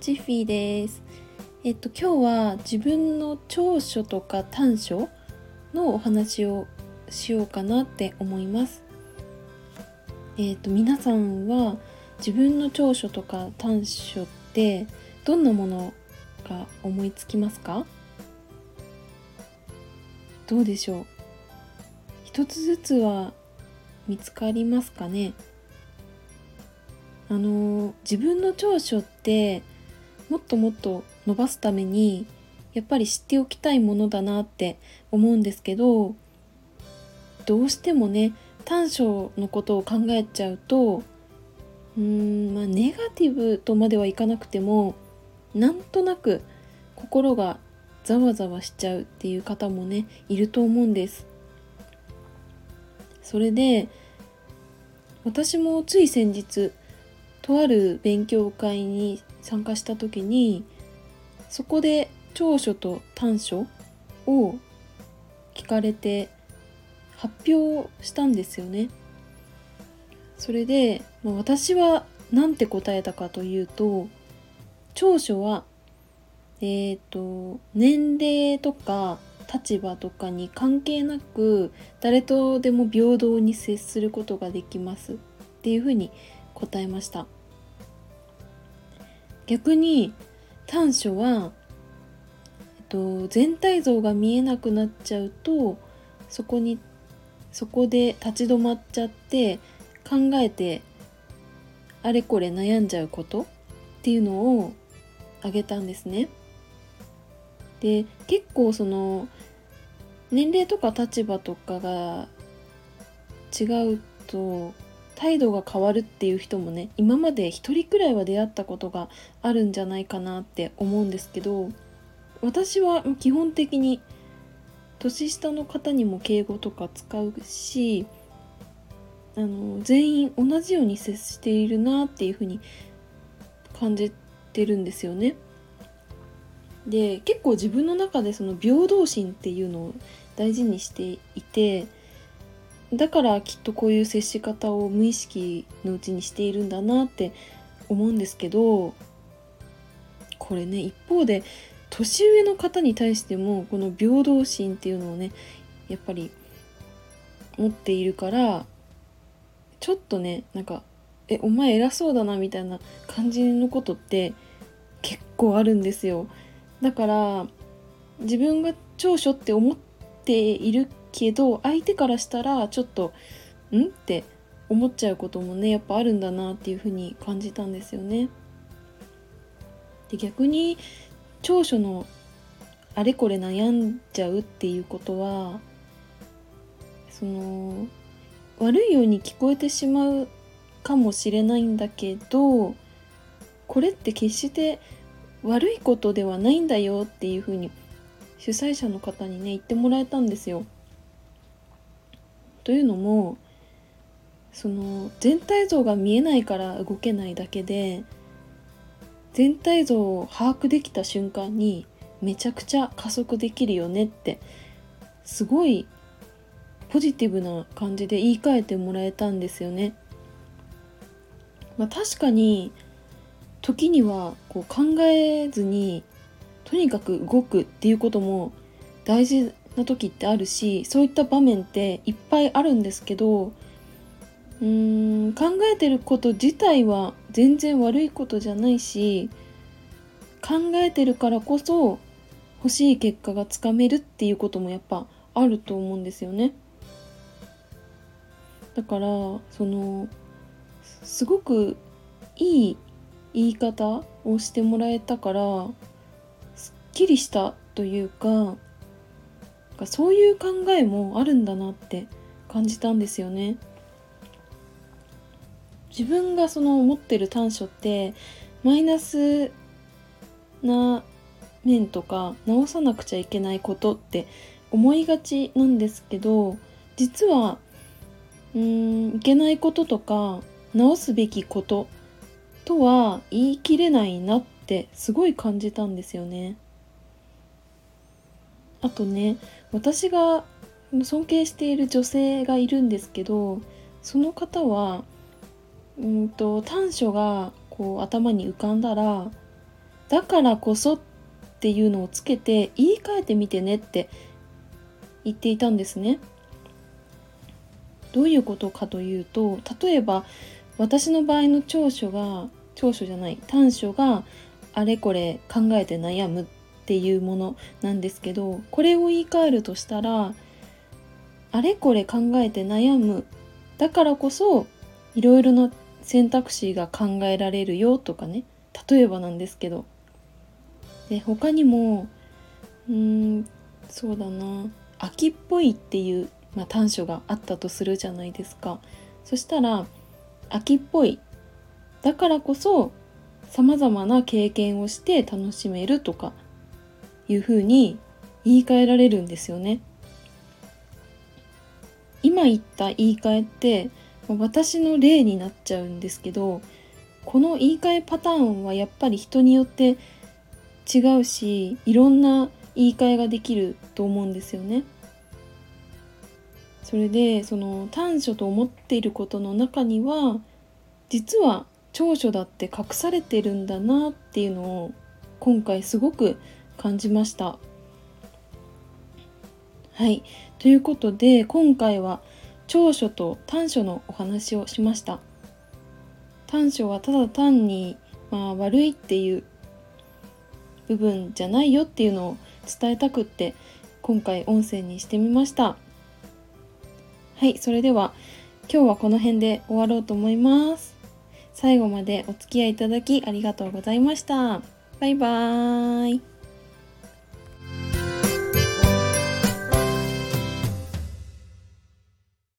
チッフィーです。えっと今日は自分の長所とか短所のお話をしようかなって思います。えっと皆さんは自分の長所とか短所ってどんなものが思いつきますか？どうでしょう？一つずつは見つかりますかね？あの自分の長所ってもっともっと伸ばすためにやっぱり知っておきたいものだなって思うんですけどどうしてもね短所のことを考えちゃうとうーんまあネガティブとまではいかなくてもなんとなく心がざわざわしちゃうっていう方もねいると思うんです。それで私もつい先日とある勉強会に参加した時にそこで長所と短所を聞かれて発表したんですよね。それで、まあ、私は何て答えたかというと長所はえっ、ー、と年齢とか立場とかに関係なく誰とでも平等に接することができますっていうふうに答えました逆に短所は、えっと、全体像が見えなくなっちゃうとそこにそこで立ち止まっちゃって考えてあれこれ悩んじゃうことっていうのをあげたんですね。で結構その年齢とか立場とかが違うと態度が変わるっていう人もね今まで一人くらいは出会ったことがあるんじゃないかなって思うんですけど私は基本的に年下の方にも敬語とか使うしあの全員同じように接しているなっていうふうに感じてるんですよね。で結構自分の中でその平等心っていうのを大事にしていてだからきっとこういう接し方を無意識のうちにしているんだなって思うんですけどこれね一方で年上の方に対してもこの平等心っていうのをねやっぱり持っているからちょっとねなんか「えお前偉そうだな」みたいな感じのことって結構あるんですよ。だから自分が長所って思っているけど相手からしたらちょっと「ん?」って思っちゃうこともねやっぱあるんだなっていうふうに感じたんですよね。で逆に長所のあれこれ悩んじゃうっていうことはその悪いように聞こえてしまうかもしれないんだけどこれって決して悪いことではないんだよっていうふうに主催者の方にね言ってもらえたんですよ。というのもその全体像が見えないから動けないだけで全体像を把握できた瞬間にめちゃくちゃ加速できるよねってすごいポジティブな感じで言い換えてもらえたんですよね。まあ、確かに時にはこう考えずにとにかく動くっていうことも大事な時ってあるしそういった場面っていっぱいあるんですけどうーん考えてること自体は全然悪いことじゃないし考えてるからこそ欲しい結果がつかめるっていうこともやっぱあると思うんですよね。だからそのすごくいい言い方をしてもらえたからすっきりしたというかかそういう考えもあるんだなって感じたんですよね。自分がその持ってる短所ってマイナスな面とか直さなくちゃいけないことって思いがちなんですけど実はうーんいけないこととか直すべきこととは言い切れないなってすごい感じたんですよね。あとね私が尊敬している女性がいるんですけどその方はうんと短所がこう頭に浮かんだらだからこそっていうのをつけて言い換えてみてねって言っていたんですね。どういうことかというと例えば私の場合の長所が長所じゃない短所があれこれ考えて悩むっていうものなんですけどこれを言い換えるとしたらあれこれ考えて悩む。だからこそいろいろな選択肢が考えられるよとかね。例えばなんですけどで他にもうーんそうだな。秋っぽいっていう、まあ、短所があったとするじゃないですか。そしたら秋っぽい。だからこそさまざまな経験をして楽しめるとかいうふうに言い換えられるんですよね。今言った言い換えって私の例になっちゃうんですけどこの言い換えパターンはやっぱり人によって違うしいろんな言い換えができると思うんですよね。それでその短所と思っていることの中には実は長所だって隠されてるんだなっていうのを今回すごく感じました。はい。ということで、今回は長所と短所のお話をしました。短所はただ単に、まあ、悪いっていう部分じゃないよっていうのを伝えたくって今回音声にしてみました。はい、それでは今日はこの辺で終わろうと思います。最後までお付き合いいただきありがとうございました。バイバーイ。